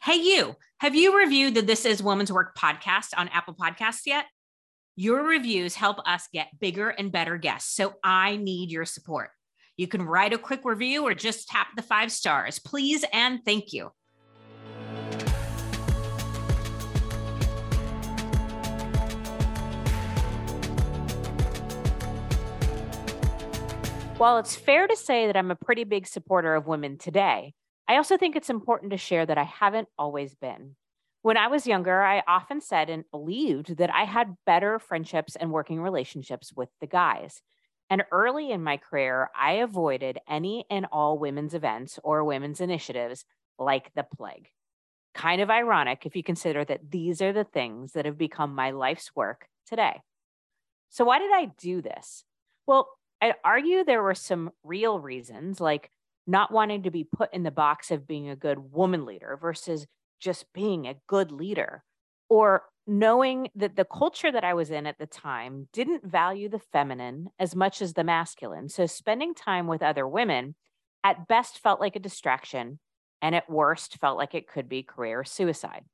Hey, you, have you reviewed the This Is Woman's Work podcast on Apple Podcasts yet? Your reviews help us get bigger and better guests. So I need your support. You can write a quick review or just tap the five stars. Please and thank you. While it's fair to say that I'm a pretty big supporter of women today, I also think it's important to share that I haven't always been. When I was younger, I often said and believed that I had better friendships and working relationships with the guys. And early in my career, I avoided any and all women's events or women's initiatives like the plague. Kind of ironic if you consider that these are the things that have become my life's work today. So, why did I do this? Well, I'd argue there were some real reasons, like not wanting to be put in the box of being a good woman leader versus just being a good leader, or knowing that the culture that I was in at the time didn't value the feminine as much as the masculine. So spending time with other women at best felt like a distraction, and at worst felt like it could be career suicide.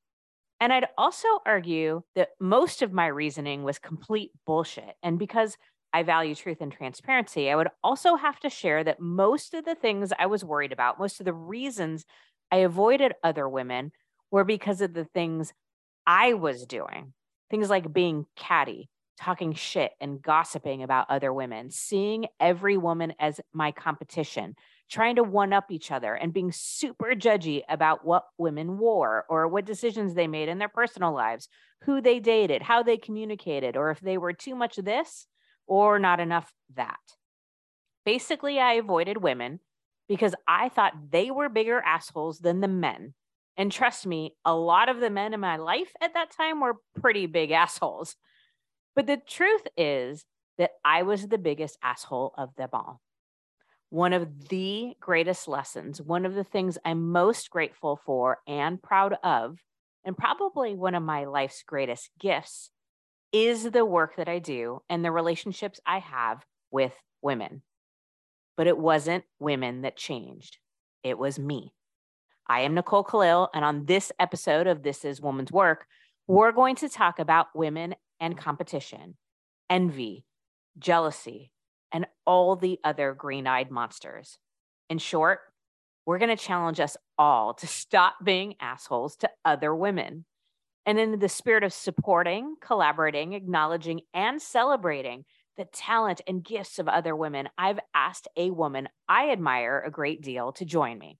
And I'd also argue that most of my reasoning was complete bullshit. And because I value truth and transparency, I would also have to share that most of the things I was worried about, most of the reasons I avoided other women were because of the things I was doing. Things like being catty, talking shit, and gossiping about other women, seeing every woman as my competition, trying to one up each other, and being super judgy about what women wore or what decisions they made in their personal lives, who they dated, how they communicated, or if they were too much this or not enough that. Basically, I avoided women because I thought they were bigger assholes than the men. And trust me, a lot of the men in my life at that time were pretty big assholes. But the truth is that I was the biggest asshole of them all. One of the greatest lessons, one of the things I'm most grateful for and proud of, and probably one of my life's greatest gifts is the work that I do and the relationships I have with women. But it wasn't women that changed, it was me. I am Nicole Khalil, and on this episode of This is Woman's Work, we're going to talk about women and competition, envy, jealousy, and all the other green eyed monsters. In short, we're going to challenge us all to stop being assholes to other women. And in the spirit of supporting, collaborating, acknowledging, and celebrating the talent and gifts of other women, I've asked a woman I admire a great deal to join me.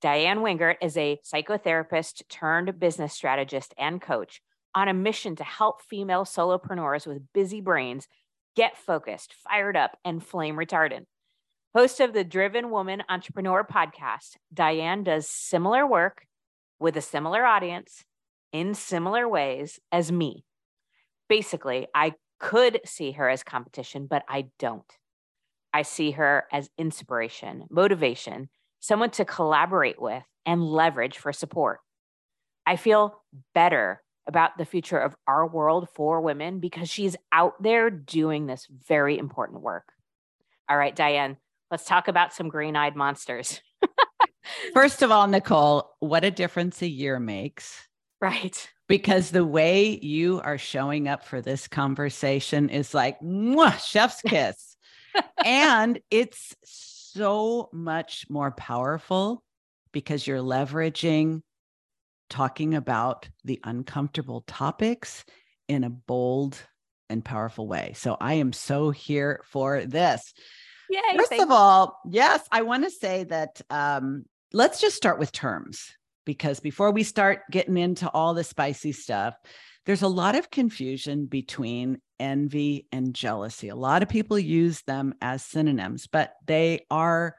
Diane Wingerter is a psychotherapist turned business strategist and coach on a mission to help female solopreneurs with busy brains get focused, fired up, and flame retardant. Host of the Driven Woman Entrepreneur podcast, Diane does similar work with a similar audience in similar ways as me. Basically, I could see her as competition, but I don't. I see her as inspiration, motivation, someone to collaborate with and leverage for support. I feel better about the future of our world for women because she's out there doing this very important work. All right, Diane, let's talk about some green eyed monsters. First of all, Nicole, what a difference a year makes. Right. Because the way you are showing up for this conversation is like, chef's kiss. and it's so much more powerful because you're leveraging talking about the uncomfortable topics in a bold and powerful way. So I am so here for this. Yay, First of all, yes, I want to say that um, let's just start with terms because before we start getting into all the spicy stuff, there's a lot of confusion between envy and jealousy. A lot of people use them as synonyms, but they are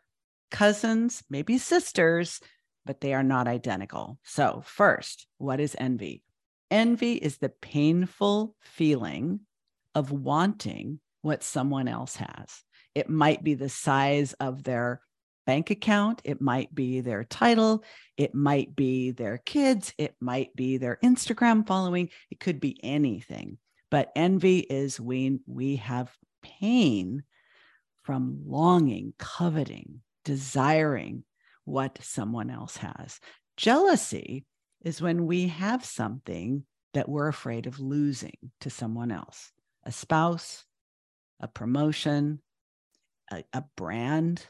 cousins, maybe sisters, but they are not identical. So, first, what is envy? Envy is the painful feeling of wanting what someone else has. It might be the size of their bank account, it might be their title, it might be their kids, it might be their Instagram following, it could be anything. But envy is when we have pain from longing, coveting, desiring what someone else has. Jealousy is when we have something that we're afraid of losing to someone else a spouse, a promotion, a, a brand.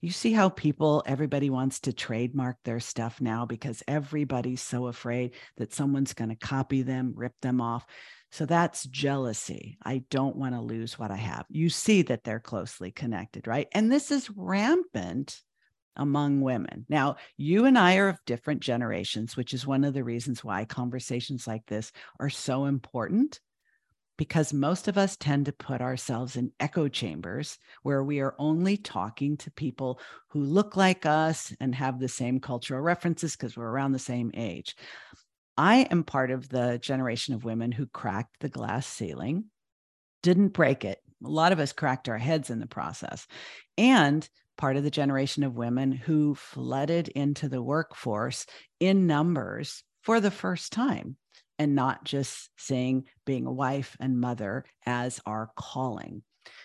You see how people, everybody wants to trademark their stuff now because everybody's so afraid that someone's going to copy them, rip them off. So that's jealousy. I don't want to lose what I have. You see that they're closely connected, right? And this is rampant among women. Now, you and I are of different generations, which is one of the reasons why conversations like this are so important because most of us tend to put ourselves in echo chambers where we are only talking to people who look like us and have the same cultural references because we're around the same age. I am part of the generation of women who cracked the glass ceiling, didn't break it. A lot of us cracked our heads in the process. And part of the generation of women who flooded into the workforce in numbers for the first time and not just seeing being a wife and mother as our calling.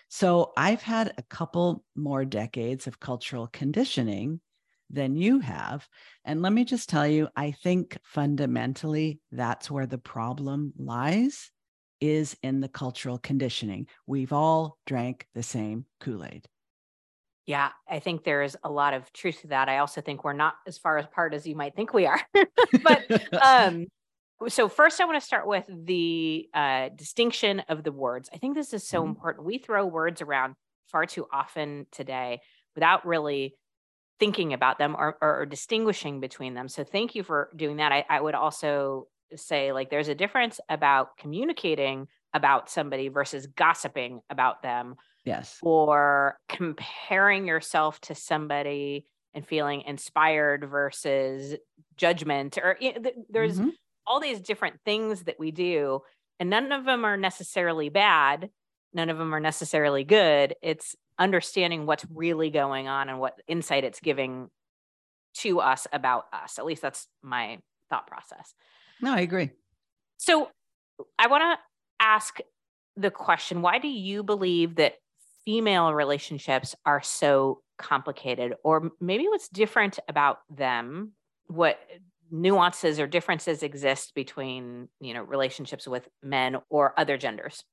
So I've had a couple more decades of cultural conditioning than you have. And let me just tell you, I think fundamentally that's where the problem lies is in the cultural conditioning. We've all drank the same Kool Aid. Yeah, I think there is a lot of truth to that. I also think we're not as far apart as you might think we are. but um, so first, I want to start with the uh, distinction of the words. I think this is so mm-hmm. important. We throw words around far too often today without really thinking about them or, or, or distinguishing between them. So thank you for doing that. I, I would also say like there's a difference about communicating about somebody versus gossiping about them Yes. Or comparing yourself to somebody and feeling inspired versus judgment or there's mm-hmm. All these different things that we do and none of them are necessarily bad none of them are necessarily good. It's understanding what's really going on and what insight it's giving to us about us. At least that's my thought process. No i agree. So i want to ask the question why do you believe that female relationships are so complicated? Or maybe what's different about them what nuances or differences exist between you know relationships with men or other genders?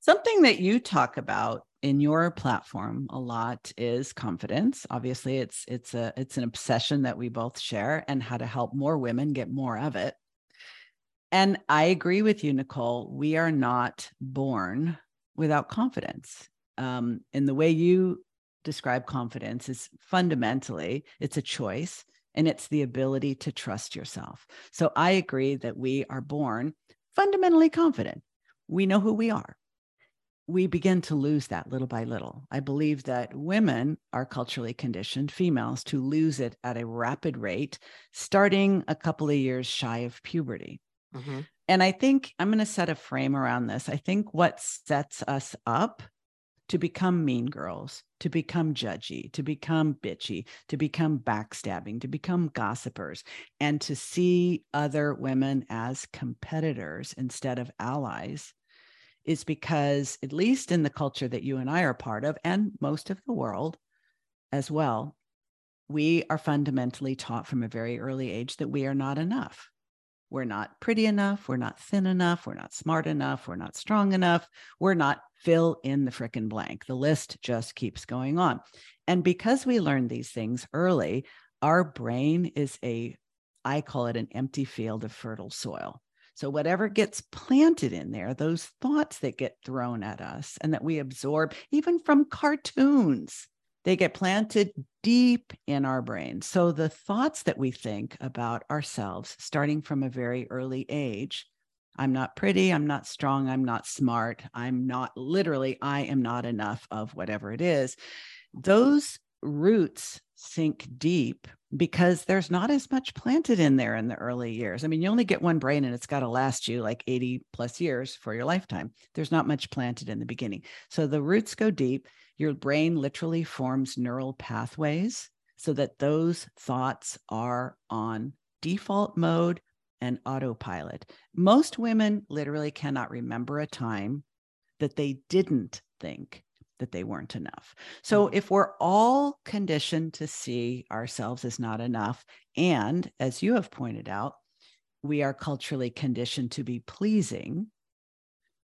Something that you talk about in your platform a lot is confidence. Obviously it's it's a it's an obsession that we both share and how to help more women get more of it. And i agree with you nicole we are not born without confidence. Um, and the way you describe confidence is fundamentally it's a choice and it's the ability to trust yourself. So I agree that we are born fundamentally confident. We know who we are. We begin to lose that little by little. I believe that women are culturally conditioned, females, to lose it at a rapid rate, starting a couple of years shy of puberty. Mm-hmm. And I think I'm going to set a frame around this. I think what sets us up to become mean girls, to become judgy, to become bitchy, to become backstabbing, to become gossipers, and to see other women as competitors instead of allies is because, at least in the culture that you and I are part of, and most of the world as well, we are fundamentally taught from a very early age that we are not enough. We're not pretty enough. We're not thin enough. We're not smart enough. We're not strong enough. We're not fill in the frickin' blank. The list just keeps going on. And because we learn these things early, our brain is a, I call it an empty field of fertile soil. So, whatever gets planted in there, those thoughts that get thrown at us and that we absorb, even from cartoons, they get planted deep in our brain. So, the thoughts that we think about ourselves starting from a very early age I'm not pretty, I'm not strong, I'm not smart, I'm not literally, I am not enough of whatever it is. Those roots sink deep because there's not as much planted in there in the early years. I mean, you only get one brain and it's got to last you like 80 plus years for your lifetime. There's not much planted in the beginning. So the roots go deep. Your brain literally forms neural pathways so that those thoughts are on default mode and autopilot. Most women literally cannot remember a time that they didn't think that they weren't enough. So mm-hmm. if we're all conditioned to see ourselves as not enough, and as you have pointed out, we are culturally conditioned to be pleasing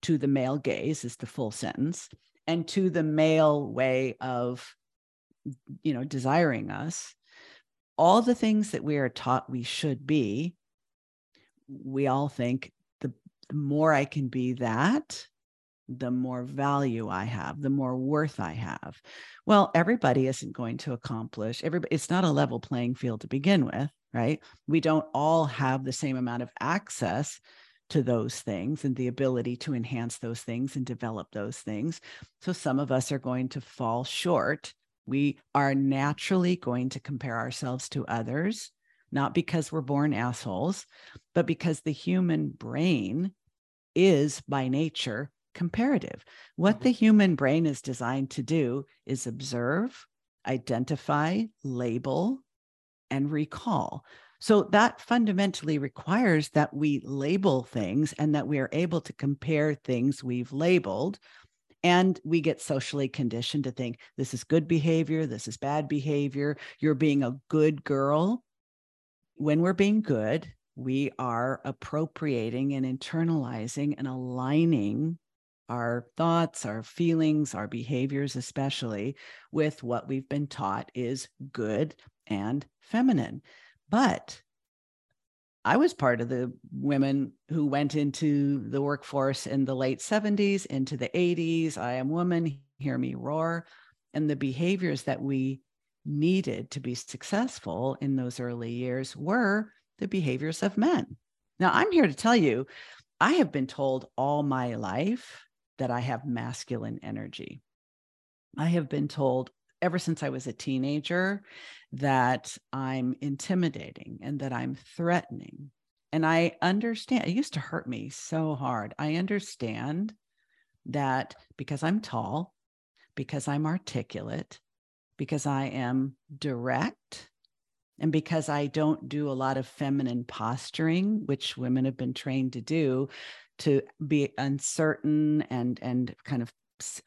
to the male gaze is the full sentence and to the male way of you know desiring us all the things that we are taught we should be we all think the, the more i can be that the more value I have, the more worth I have. Well, everybody isn't going to accomplish everybody. It's not a level playing field to begin with, right? We don't all have the same amount of access to those things and the ability to enhance those things and develop those things. So some of us are going to fall short. We are naturally going to compare ourselves to others, not because we're born assholes, but because the human brain is by nature comparative. What mm-hmm. the human brain is designed to do is observe, identify, label, and recall. So that fundamentally requires that we label things and that we are able to compare things we've labeled. And we get socially conditioned to think this is good behavior, this is bad behavior, you're being a good girl. When we're being good, we are appropriating and internalizing and aligning our thoughts, our feelings, our behaviors, especially with what we've been taught is good and feminine. But I was part of the women who went into the workforce in the late 70s, into the 80s. I am woman, hear me roar. And the behaviors that we needed to be successful in those early years were the behaviors of men. Now, I'm here to tell you, I have been told all my life that I have masculine energy. I have been told ever since I was a teenager that I'm intimidating and that I'm threatening. And I understand, it used to hurt me so hard. I understand that because I'm tall, because I'm articulate, because I am direct, and because I don't do a lot of feminine posturing, which women have been trained to do, to be uncertain and and kind of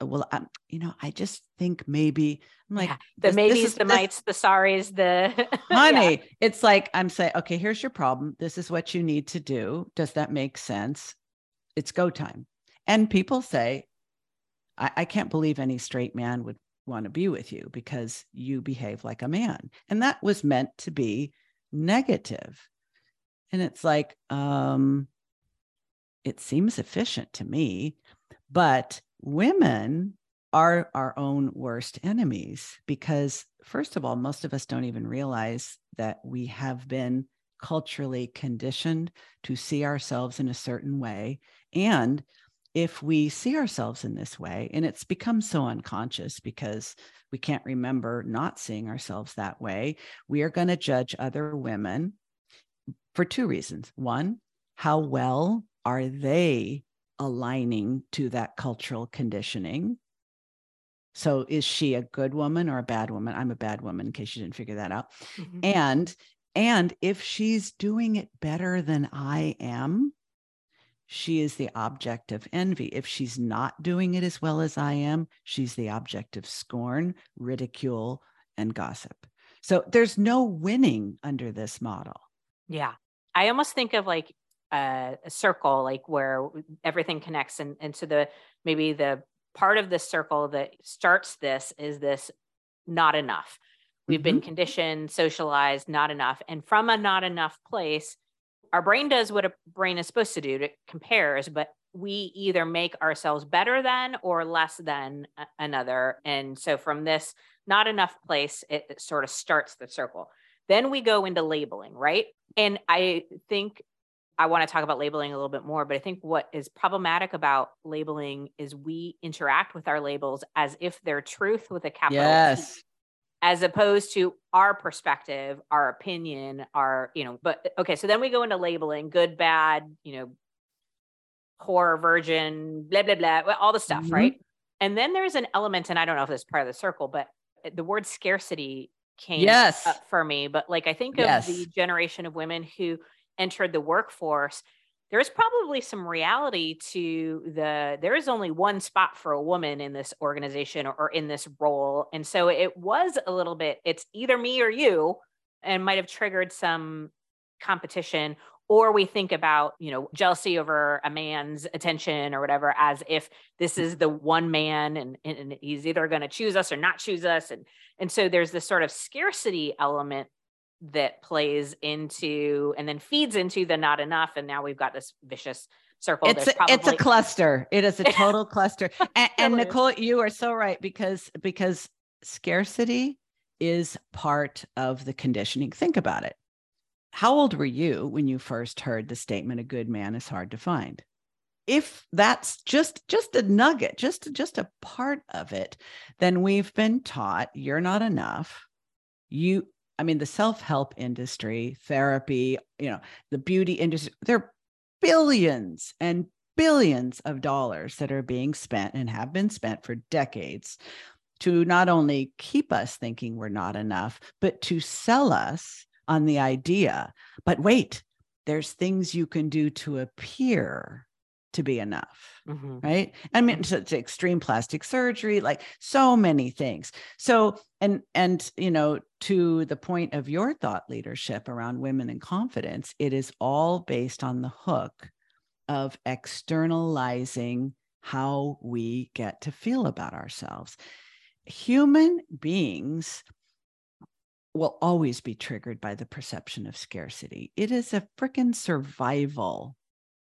well I, you know i just think maybe i'm like yeah. the this, maybes this the this, mites the sorries the honey yeah. it's like i'm saying okay here's your problem this is what you need to do does that make sense it's go time and people say I, I can't believe any straight man would want to be with you because you behave like a man and that was meant to be negative. negative and it's like um it seems efficient to me. But women are our own worst enemies because, first of all, most of us don't even realize that we have been culturally conditioned to see ourselves in a certain way. And if we see ourselves in this way, and it's become so unconscious because we can't remember not seeing ourselves that way, we are going to judge other women for two reasons. One, how well are they aligning to that cultural conditioning? So is she a good woman or a bad woman? I'm a bad woman in case you didn't figure that out. Mm-hmm. And and if she's doing it better than I am, she is the object of envy. If she's not doing it as well as I am, she's the object of scorn, ridicule, and gossip. So there's no winning under this model. Yeah. I almost think of like a, a circle like where everything connects and and so the maybe the part of the circle that starts this is this not enough. We've mm-hmm. been conditioned socialized not enough and from a not enough place our brain does what a brain is supposed to do it compares but we either make ourselves better than or less than another and so from this not enough place it, it sort of starts the circle. Then we go into labeling right? And i think I want to talk about labeling a little bit more, but I think what is problematic about labeling is we interact with our labels as if they're truth with a capital yes. T, as opposed to our perspective, our opinion, our, you know, but okay, so then we go into labeling good, bad, you know, horror, virgin, blah, blah, blah, all the stuff, mm-hmm. right? And then there's an element, and I don't know if this is part of the circle, but the word scarcity came yes. up for me. But like I think of yes. the generation of women who entered the workforce there's probably some reality to the there is only one spot for a woman in this organization or, or, in this role. And so it was a little bit it's either me or you and might have triggered some competition or we think about you know jealousy over a man's attention or whatever as if this is the one man and, and he's either going to choose us or not choose us. And and so there's this sort of scarcity element that plays into and then feeds into the not enough and now we've got this vicious circle it's a, probably- it's a cluster. It is a total cluster. And, and nicole you are so right because because scarcity is part of the conditioning. Think about it. How old were you when you first heard the statement a good man is hard to find if that's just just a nugget just just a part of it then we've been taught you're not enough. You i mean the self-help industry therapy you know the beauty industry there are billions and billions of dollars that are being spent and have been spent for decades to not only keep us thinking we're not enough but to sell us on the idea. But wait, there's things you can do to appear to be enough. Mm-hmm. Right. I mean, mm-hmm. it's extreme plastic surgery, like so many things. So, and, and, you know, to the point of your thought leadership around women and confidence, it is all based on the hook of externalizing how we get to feel about ourselves. Human beings will always be triggered by the perception of scarcity. It is a freaking survival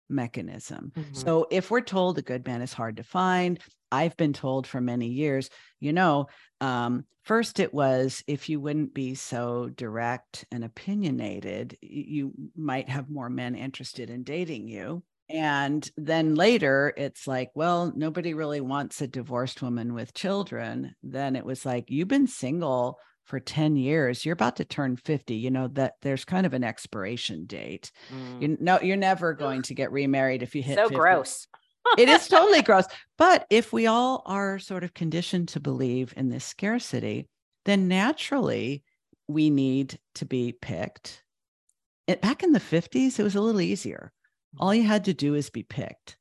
mechanism. Mm-hmm. So if we're told a good man is hard to find, I've been told for many years, you know, um, first it was if you wouldn't be so direct and opinionated, you might have more men interested in dating you. And then later it's like, well, nobody really wants a divorced woman with children. Then it was like, you've been single for 10 years you're about to turn 50 you know that there's kind of an expiration date. Mm. you know you're never going to get remarried if you hit so 50. gross. It is totally gross but if we all are sort of conditioned to believe in this scarcity then naturally we need to be picked. It, back in the 50s it was a little easier. All you had to do is be picked.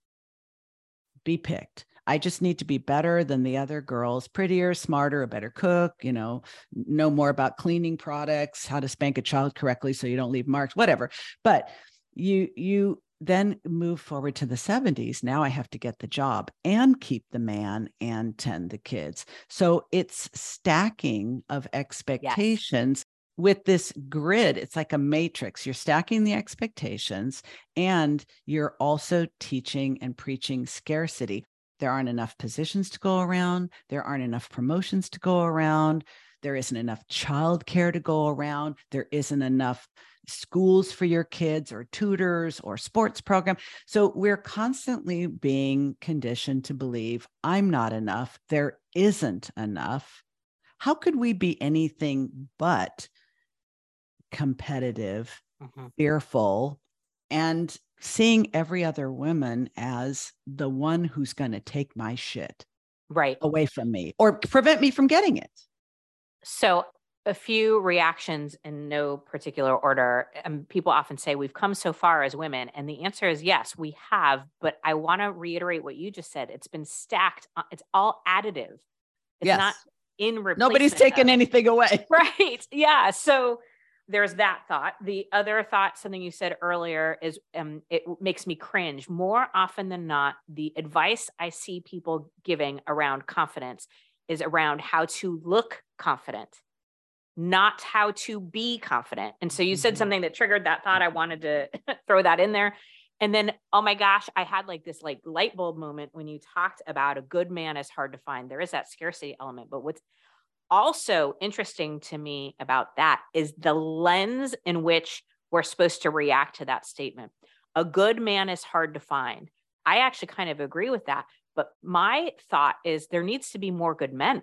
Be picked I just need to be better than the other girls, prettier, smarter, a better cook, you know, know more about cleaning products, how to spank a child correctly so you don't leave marks, whatever. But you you then move forward to the 70s. Now I have to get the job and keep the man and tend the kids. So it's stacking of expectations. Yes with this grid, it's like a matrix. You're stacking the expectations and you're also teaching and preaching scarcity. There aren't enough positions to go around. There aren't enough promotions to go around. There isn't enough childcare to go around. There isn't enough schools for your kids or tutors or sports program. So we're constantly being conditioned to believe I'm not enough. There isn't enough. How could we be anything but competitive, mm-hmm. fearful, and seeing every other woman as the one who's going to take my shit right. away from me or prevent me from getting it. So a few reactions in no particular order and um, people often say we've come so far as women and the answer is yes we have but i want to reiterate what you just said it's been stacked uh, it's all additive. It's yes. not in replacement nobody's taken anything away. Right yeah so there's that thought. The other thought, something you said earlier, is um, it makes me cringe. More often than not, the advice I see people giving around confidence is around how to look confident, not how to be confident. And so you said mm-hmm. something that triggered that thought. I wanted to throw that in there. And then, oh my gosh, I had like this like light bulb moment when you talked about a good man is hard to find. There is that scarcity element, but what's also interesting to me about that is the lens in which we're supposed to react to that statement. A good man is hard to find. I actually kind of agree with that. But my thought is there needs to be more good men.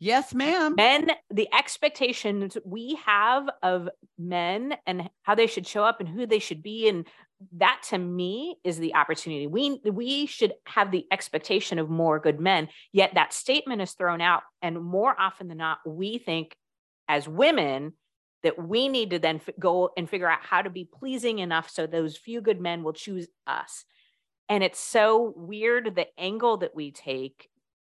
Yes, ma'am. Men, the expectations we have of men and how they should show up and who they should be and that to me is the opportunity. We we should have the expectation of more good men. Yet that statement is thrown out, and more often than not, we think as women that we need to then f- go and figure out how to be pleasing enough so those few good men will choose us. And it's so weird the angle that we take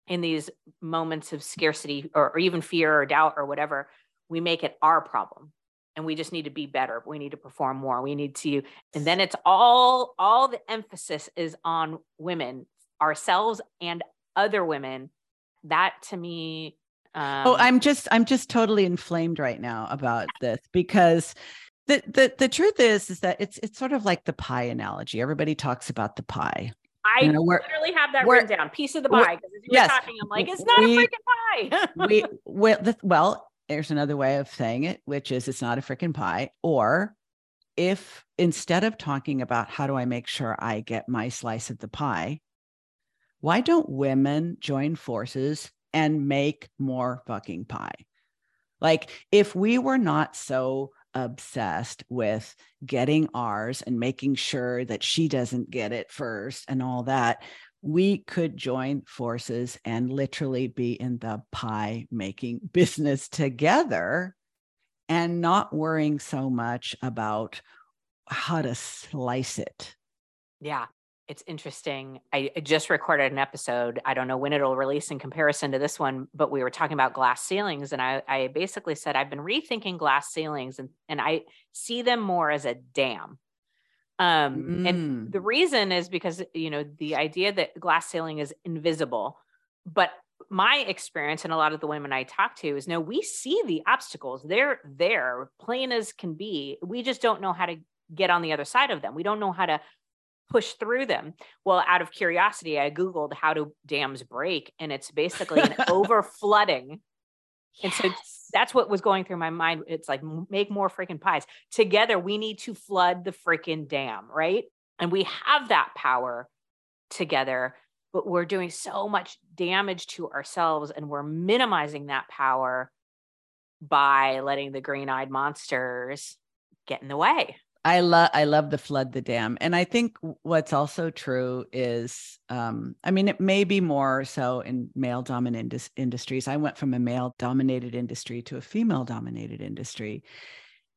in these moments of scarcity or, or even fear or doubt or whatever. We make it our problem and we just need to be better. We need to perform more. We need to, and then it's all, all the emphasis is on women, ourselves and other women. That to me, oh, um, oh, I'm just, I'm just totally inflamed right now about this because the, the, the truth is, is that it's, it's sort of like the pie analogy. Everybody talks about the pie. I you know, literally have that written down. Piece of the pie. Because as you yes, were talking, I'm like, it's not we, a freaking pie. we well, well, there's another way of saying it, which is it's not a freaking pie. Or if instead of talking about how do I make sure I get my slice of the pie, why don't women join forces and make more fucking pie? Like if we were not so obsessed with getting ours and making sure that she doesn't get it first and all that, we could join forces and literally be in the pie making business together and not worrying so much about how to slice it. Yeah it's interesting. I just recorded an episode. I don't know when it'll release in comparison to this one, but we were talking about glass ceilings. And I, I basically said, I've been rethinking glass ceilings and, and I see them more as a dam. Um, mm. And the reason is because, you know, the idea that glass ceiling is invisible. But my experience and a lot of the women I talk to is no, we see the obstacles. They're there, plain as can be. We just don't know how to get on the other side of them. We don't know how to push through them. Well, out of curiosity, I Googled how do dams break, and it's basically an over flooding. Yes. And so that's what was going through my mind. It's like, make more freaking pies. Together, we need to flood the freaking dam, right? And we have that power together, but we're doing so much damage to ourselves and we're minimizing that power by letting the green eyed monsters get in the way. I love I love the flood the dam. And I think what's also true is um, I mean it may be more so in male dominant industries. I went from a male dominated industry to a female dominated industry.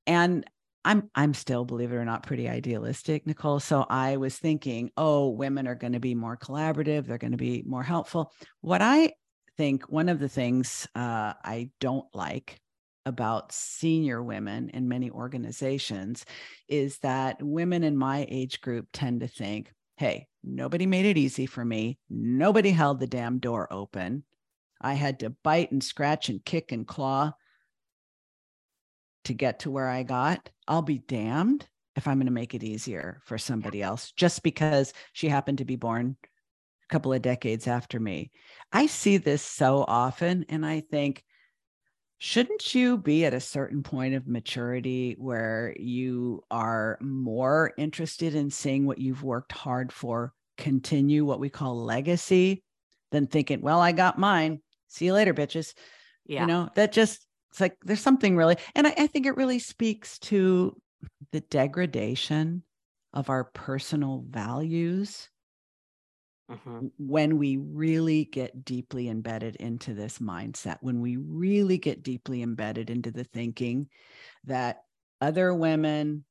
And I'm I'm still believe it or not pretty idealistic, Nicole. So I was thinking, oh, women are going to be more collaborative, they're going to be more helpful. What I think one of the things uh, I don't like about senior women in many organizations is that women in my age group tend to think, hey, nobody made it easy for me. Nobody held the damn door open. I had to bite and scratch and kick and claw to get to where I got. I'll be damned if I'm going to make it easier for somebody else just because she happened to be born a couple of decades after me. I see this so often and I think, shouldn't you be at a certain point of maturity where you are more interested in seeing what you've worked hard for continue what we call legacy than thinking, well, I got mine. See you later, bitches. Yeah. You know, that just, it's like there's something really, and I, I think it really speaks to the degradation of our personal values mm-hmm. when we really get deeply embedded into this mindset, when we really get deeply embedded into the thinking that other women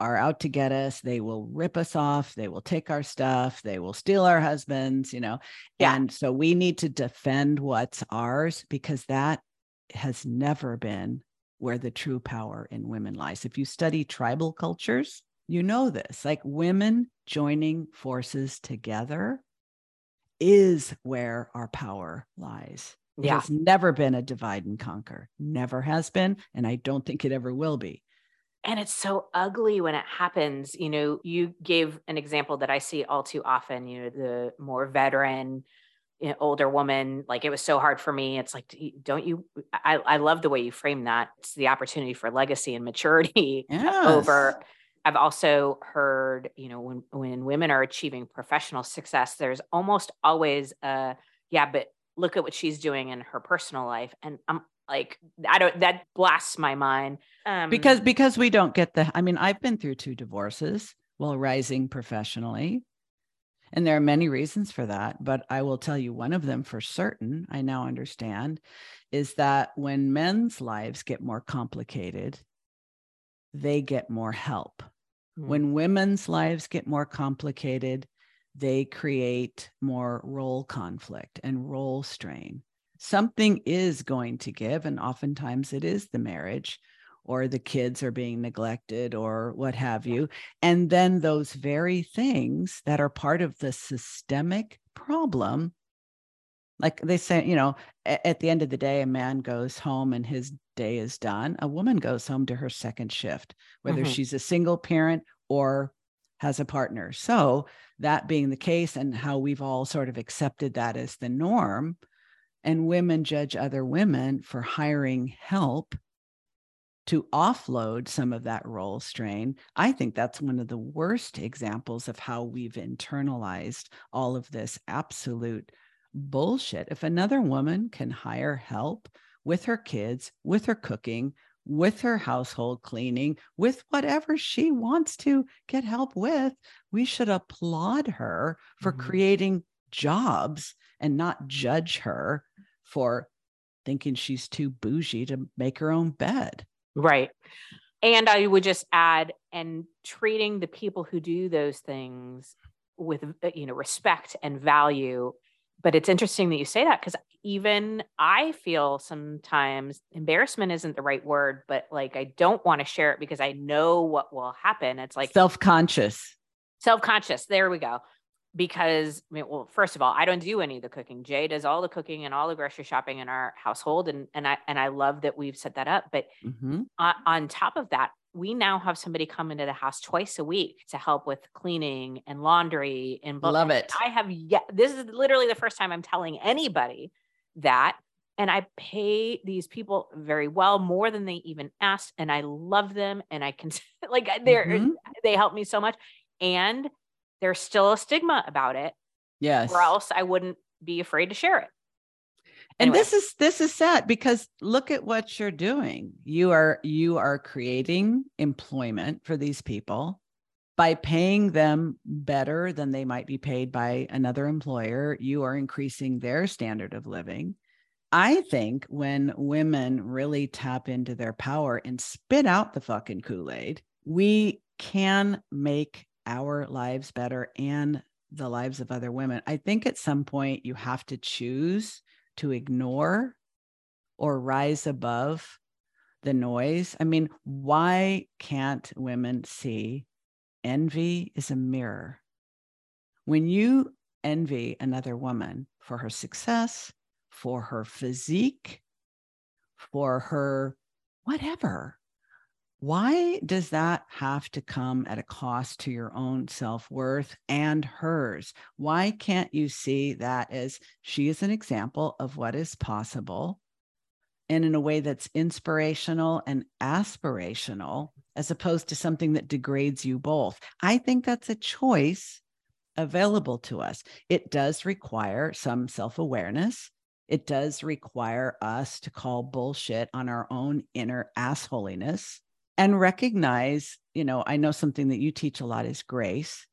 are out to get us, they will rip us off, they will take our stuff, they will steal our husbands, you know. Yeah. And so we need to defend what's ours because that has never been where the true power in women lies. If you study tribal cultures, you know this like women joining forces together is where our power lies. It yeah. has never been a divide and conquer, never has been. And I don't think it ever will be. And it's so ugly when it happens. You know, you gave an example that I see all too often, you know, the more veteran, you know, older woman, like it was so hard for me. It's like, don't you? I, I love the way you frame that. It's the opportunity for legacy and maturity yes. over I've also heard, you know, when when women are achieving professional success, there's almost always a yeah, but look at what she's doing in her personal life, and I'm like, I don't. That blasts my mind um, because because we don't get the. I mean, I've been through two divorces while rising professionally, and there are many reasons for that. But I will tell you one of them for certain. I now understand is that when men's lives get more complicated, they get more help Mm. When women's lives get more complicated, they create more role conflict and role strain. Something is going to give, and oftentimes it is the marriage or the kids are being neglected or what have you. And then those very things that are part of the systemic problem. Like they say, you know, at the end of the day, a man goes home and his day is done. A woman goes home to her second shift, whether mm-hmm. she's a single parent or has a partner. So, that being the case, and how we've all sort of accepted that as the norm, and women judge other women for hiring help to offload some of that role strain. I think that's one of the worst examples of how we've internalized all of this absolute bullshit. If another woman can hire help with her kids, with her cooking, with her household cleaning, with whatever she wants to get help with, we should applaud her for mm-hmm. creating jobs and not judge her for thinking she's too bougie to make her own bed. Right. And I would just add, and treating the people who do those things with, uh, you know, respect and value. But it's interesting that you say that because even I feel sometimes embarrassment isn't the right word, but like I don't want to share it because I know what will happen. It's like self conscious. Self conscious. There we go because I mean, well, first of all, I don't do any of the cooking. Jay does all the cooking and all the grocery shopping in our household, and and I and I love that we've set that up. But mm-hmm. on, on top of that, we now have somebody come into the house twice a week to help with cleaning and laundry and love it. I have yet. This is literally the first time I'm telling anybody that. And I pay these people very well, more than they even asked. And I love them. And I can like they're mm-hmm. they help me so much. And there's still a stigma about it. Yes. Or else I wouldn't be afraid to share it. And anyway. this is this is sad because look at what you're doing. You are you are creating employment for these people by paying them better than they might be paid by another employer. You are increasing their standard of living. I think when women really tap into their power and spit out the fucking Kool Aid, we can make our lives better and the lives of other women. I think at some point you have to choose to ignore or rise above the noise. I mean, why can't women see envy is a mirror? When you envy another woman for her success, for her physique, for her whatever, why does that have to come at a cost to your own self worth and hers? Why can't you see that as she is an example of what is possible and in a way that's inspirational and aspirational, as opposed to something that degrades you both? I think that's a choice available to us. It does require some self awareness. It does require us to call bullshit on our own inner assholiness and recognize, you know, I know something that you teach a lot is grace.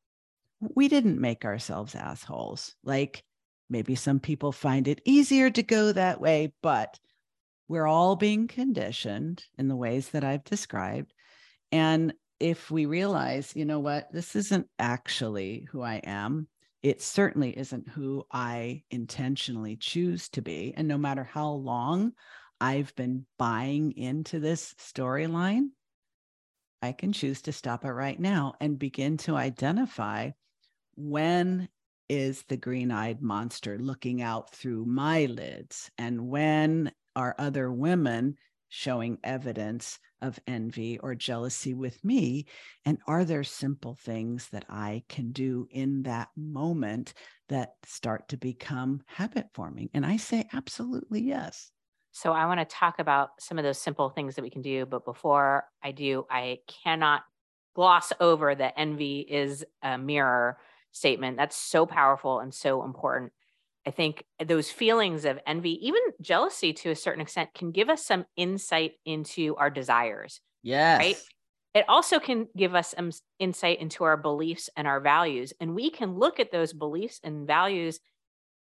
We didn't make ourselves assholes. Like maybe some people find it easier to go that way, but we're all being conditioned in the ways that I've described. And if we realize, you know what, this isn't actually who I am, it certainly isn't who I intentionally choose to be. And no matter how long I've been buying into this storyline, I can choose to stop it right now and begin to identify when is the green eyed monster looking out through my lids and when are other women showing evidence of envy or jealousy with me? And are there simple things that I can do in that moment that start to become habit forming? And I say, absolutely yes. So I want to talk about some of those simple things that we can do. But before I do, I cannot gloss over that envy is a mirror statement. That's so powerful and so important. I think those feelings of envy, even jealousy to a certain extent, can give us some insight into our desires. Yes. Right. It also can give us some insight into our beliefs and our values. And we can look at those beliefs and values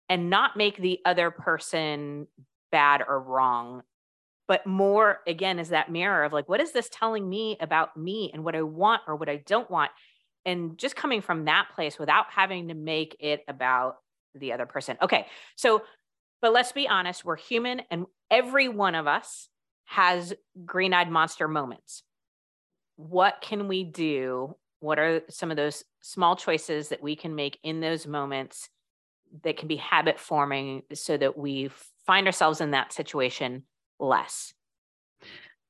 and not make the other person bad or wrong but more again is that mirror of like what is this telling me about me and what i want or what i don't want and just coming from that place without having to make it about the other person okay so but let's be honest we're human and every one of us has green eyed monster moments. What can we do? What are some of those small choices that we can make in those moments that can be habit forming so that we find ourselves in that situation less?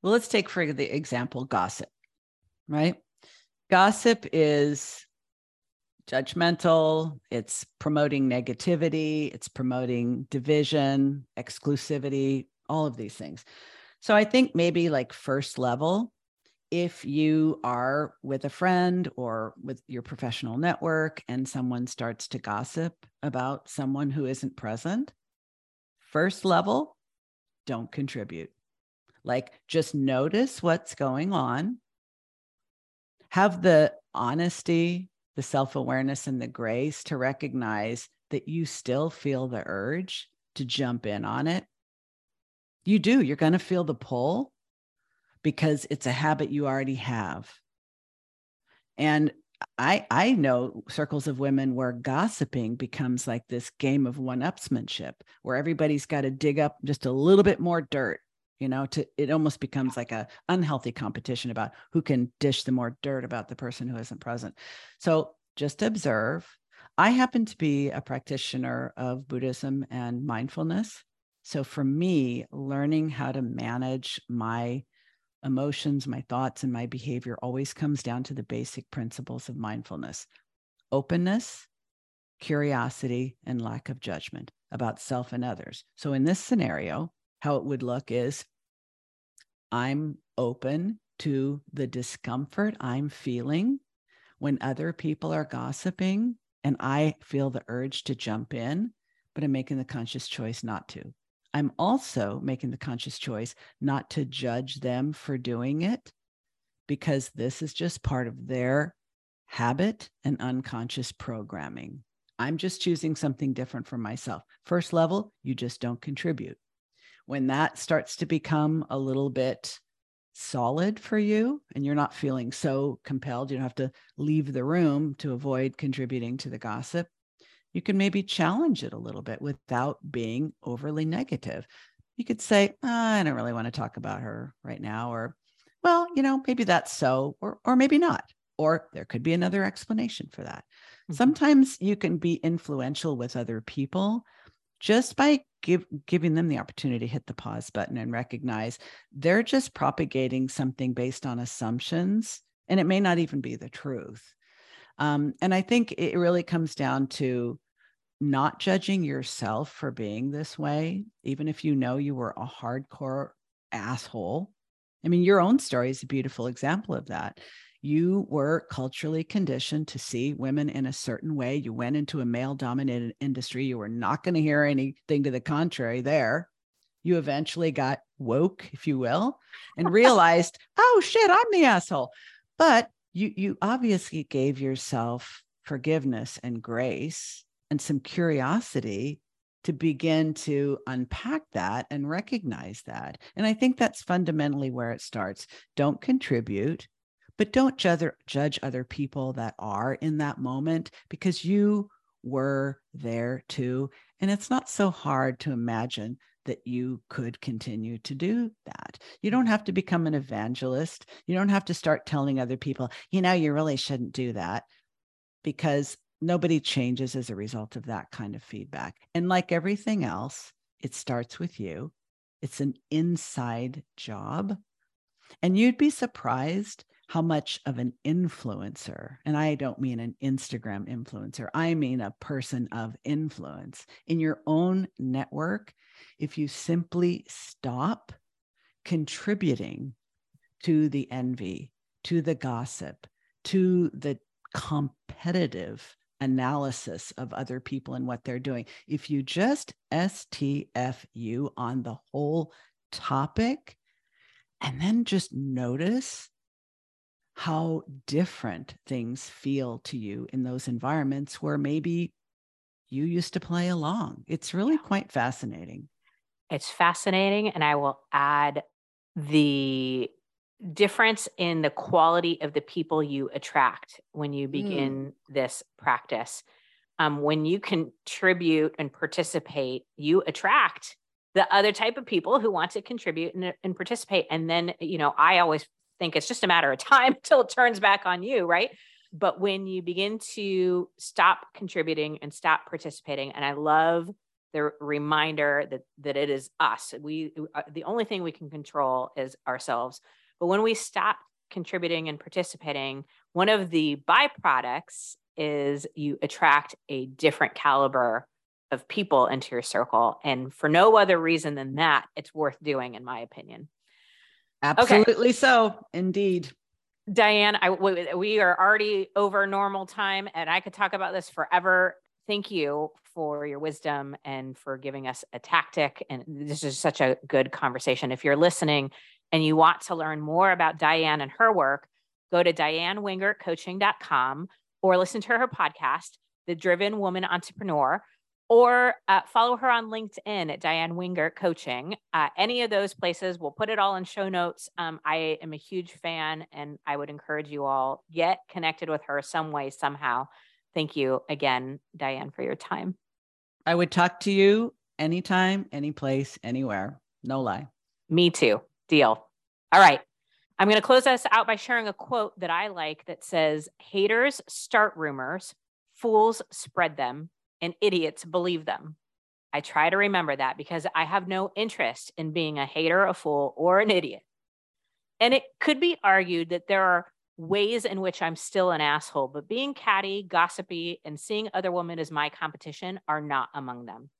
Well, let's take for the example gossip, right? Gossip is judgmental, it's promoting negativity, it's promoting division, exclusivity, all of these things. So I think maybe like first level, if you are with a friend or with your professional network and someone starts to gossip about someone who isn't present, first level, don't contribute. Like just notice what's going on. Have the honesty, the self awareness, and the grace to recognize that you still feel the urge to jump in on it. You do, you're going to feel the pull because it's a habit you already have. And I I know circles of women where gossiping becomes like this game of one-upsmanship where everybody's got to dig up just a little bit more dirt you know to it almost becomes like a unhealthy competition about who can dish the more dirt about the person who isn't present. So just observe. I happen to be a practitioner of buddhism and mindfulness. So for me learning how to manage my emotions my thoughts and my behavior always comes down to the basic principles of mindfulness openness curiosity and lack of judgment about self and others so in this scenario how it would look is I'm open to the discomfort I'm feeling when other people are gossiping and I feel the urge to jump in, but I'm making the conscious choice not to. I'm also making the conscious choice not to judge them for doing it because this is just part of their habit and unconscious programming. I'm just choosing something different for myself. First level, you just don't contribute when that starts to become a little bit solid for you and you're not feeling so compelled, you don't have to leave the room to avoid contributing to the gossip, you can maybe challenge it a little bit without being overly negative. You could say, oh, I don't really want to talk about her right now, or, well, you know, maybe that's so, or, or maybe not. Or there could be another explanation for that. Mm-hmm. Sometimes you can be influential with other people just by give, giving them the opportunity to hit the pause button and recognize they're just propagating something based on assumptions, and it may not even be the truth. Um, and I think it really comes down to not judging yourself for being this way, even if you know you were a hardcore asshole. I mean, your own story is a beautiful example of that you were culturally conditioned to see women in a certain way. You went into a male dominated industry. You were not going to hear anything to the contrary there. You eventually got woke, if you will, and realized, oh shit, I'm the asshole. But you you obviously gave yourself forgiveness and grace and some curiosity to begin to unpack that and recognize that. And I think that's fundamentally where it starts. Don't contribute but don't judge, judge other people that are in that moment because you were there too. And it's not so hard to imagine that you could continue to do that. You don't have to become an evangelist. You don't have to start telling other people, you know, you really shouldn't do that because nobody changes as a result of that kind of feedback. And like everything else, it starts with you. It's an inside job. And you'd be surprised how much of an influencer, and I don't mean an Instagram influencer, I mean a person of influence in your own network, if you simply stop contributing to the envy, to the gossip, to the competitive analysis of other people and what they're doing. If you just STFU on the whole topic and then just notice how different things feel to you in those environments where maybe you used to play along. It's really quite fascinating. It's fascinating. And I will add the difference in the quality of the people you attract when you mm. begin mm. this practice. Um, when you contribute and participate, you attract the other type of people who want to contribute and, and participate. And then, you know, I always think it's just a matter of time until it turns back on you, right? But when you begin to stop contributing and stop participating, and I love the reminder that that it is us. We uh, the only thing we can control is ourselves. But when we stop contributing and participating, one of the byproducts is you attract a different caliber of people into your circle. And for no other reason than that, it's worth doing, in my opinion. Absolutely okay. so. Indeed. Diane, I, we are already over normal time, and I could talk about this forever. Thank you for your wisdom and for giving us a tactic. And this is such a good conversation. If you're listening and you want to learn more about Diane and her work, go to dianewingertercoaching.com or listen to her podcast, The Driven Woman Entrepreneur or uh, follow her on LinkedIn at Diane Wingerter Coaching. Uh, any of those places, we'll put it all in show notes. Um, I am a huge fan, and I would encourage you all get connected with her some way, somehow. Thank you again, Diane, for your time. I would talk to you anytime, any place, anywhere. No lie. Me too. Deal. All right. I'm going to close us out by sharing a quote that I like that says Haters start rumors, fools spread them, and idiots believe them. I try to remember that because I have no interest in being a hater, a fool, or an idiot. And it could be argued that there are ways in which I'm still an asshole, but being catty, gossipy, and seeing other women as my competition are not among them.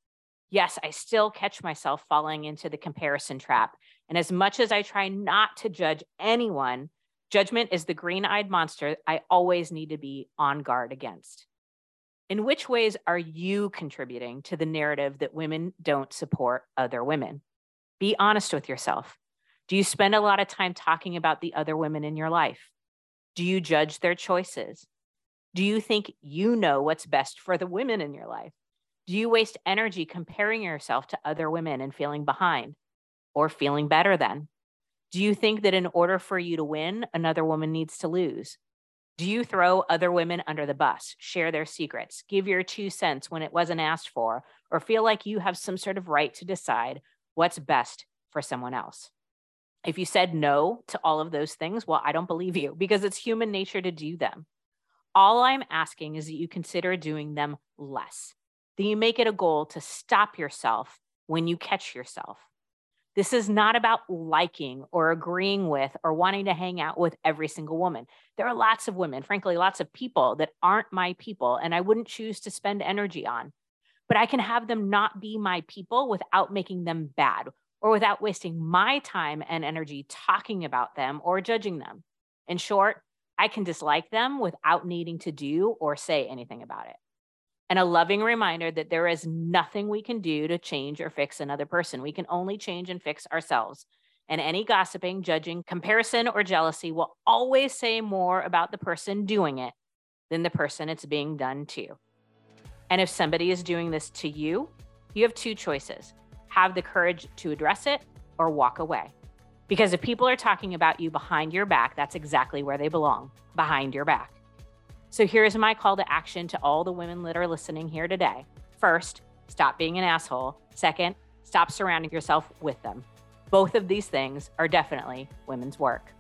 Yes, I still catch myself falling into the comparison trap. And as much as I try not to judge anyone, judgment is the green eyed monster I always need to be on guard against. In which ways are you contributing to the narrative that women don't support other women? Be honest with yourself. Do you spend a lot of time talking about the other women in your life? Do you judge their choices? Do you think you know what's best for the women in your life? Do you waste energy comparing yourself to other women and feeling behind or feeling better than? Do you think that in order for you to win, another woman needs to lose? Do you throw other women under the bus, share their secrets, give your two cents when it wasn't asked for, or feel like you have some sort of right to decide what's best for someone else? If you said no to all of those things, well, I don't believe you because it's human nature to do them. All I'm asking is that you consider doing them less, that you make it a goal to stop yourself when you catch yourself. This is not about liking or agreeing with or wanting to hang out with every single woman. There are lots of women, frankly, lots of people that aren't my people, and I wouldn't choose to spend energy on. But I can have them not be my people without making them bad or without wasting my time and energy talking about them or judging them. In short, I can dislike them without needing to do or say anything about it and a loving reminder that there is nothing we can do to change or fix another person. We can only change and fix ourselves. And any gossiping, judging, comparison, or jealousy will always say more about the person doing it than the person it's being done to. And if somebody is doing this to you, you have two choices have the courage to address it or walk away. Because if people are talking about you behind your back, that's exactly where they belong behind your back. So here's my call to action to all the women that are listening here today. First, stop being an asshole. Second, stop surrounding yourself with them. Both of these things are definitely women's work.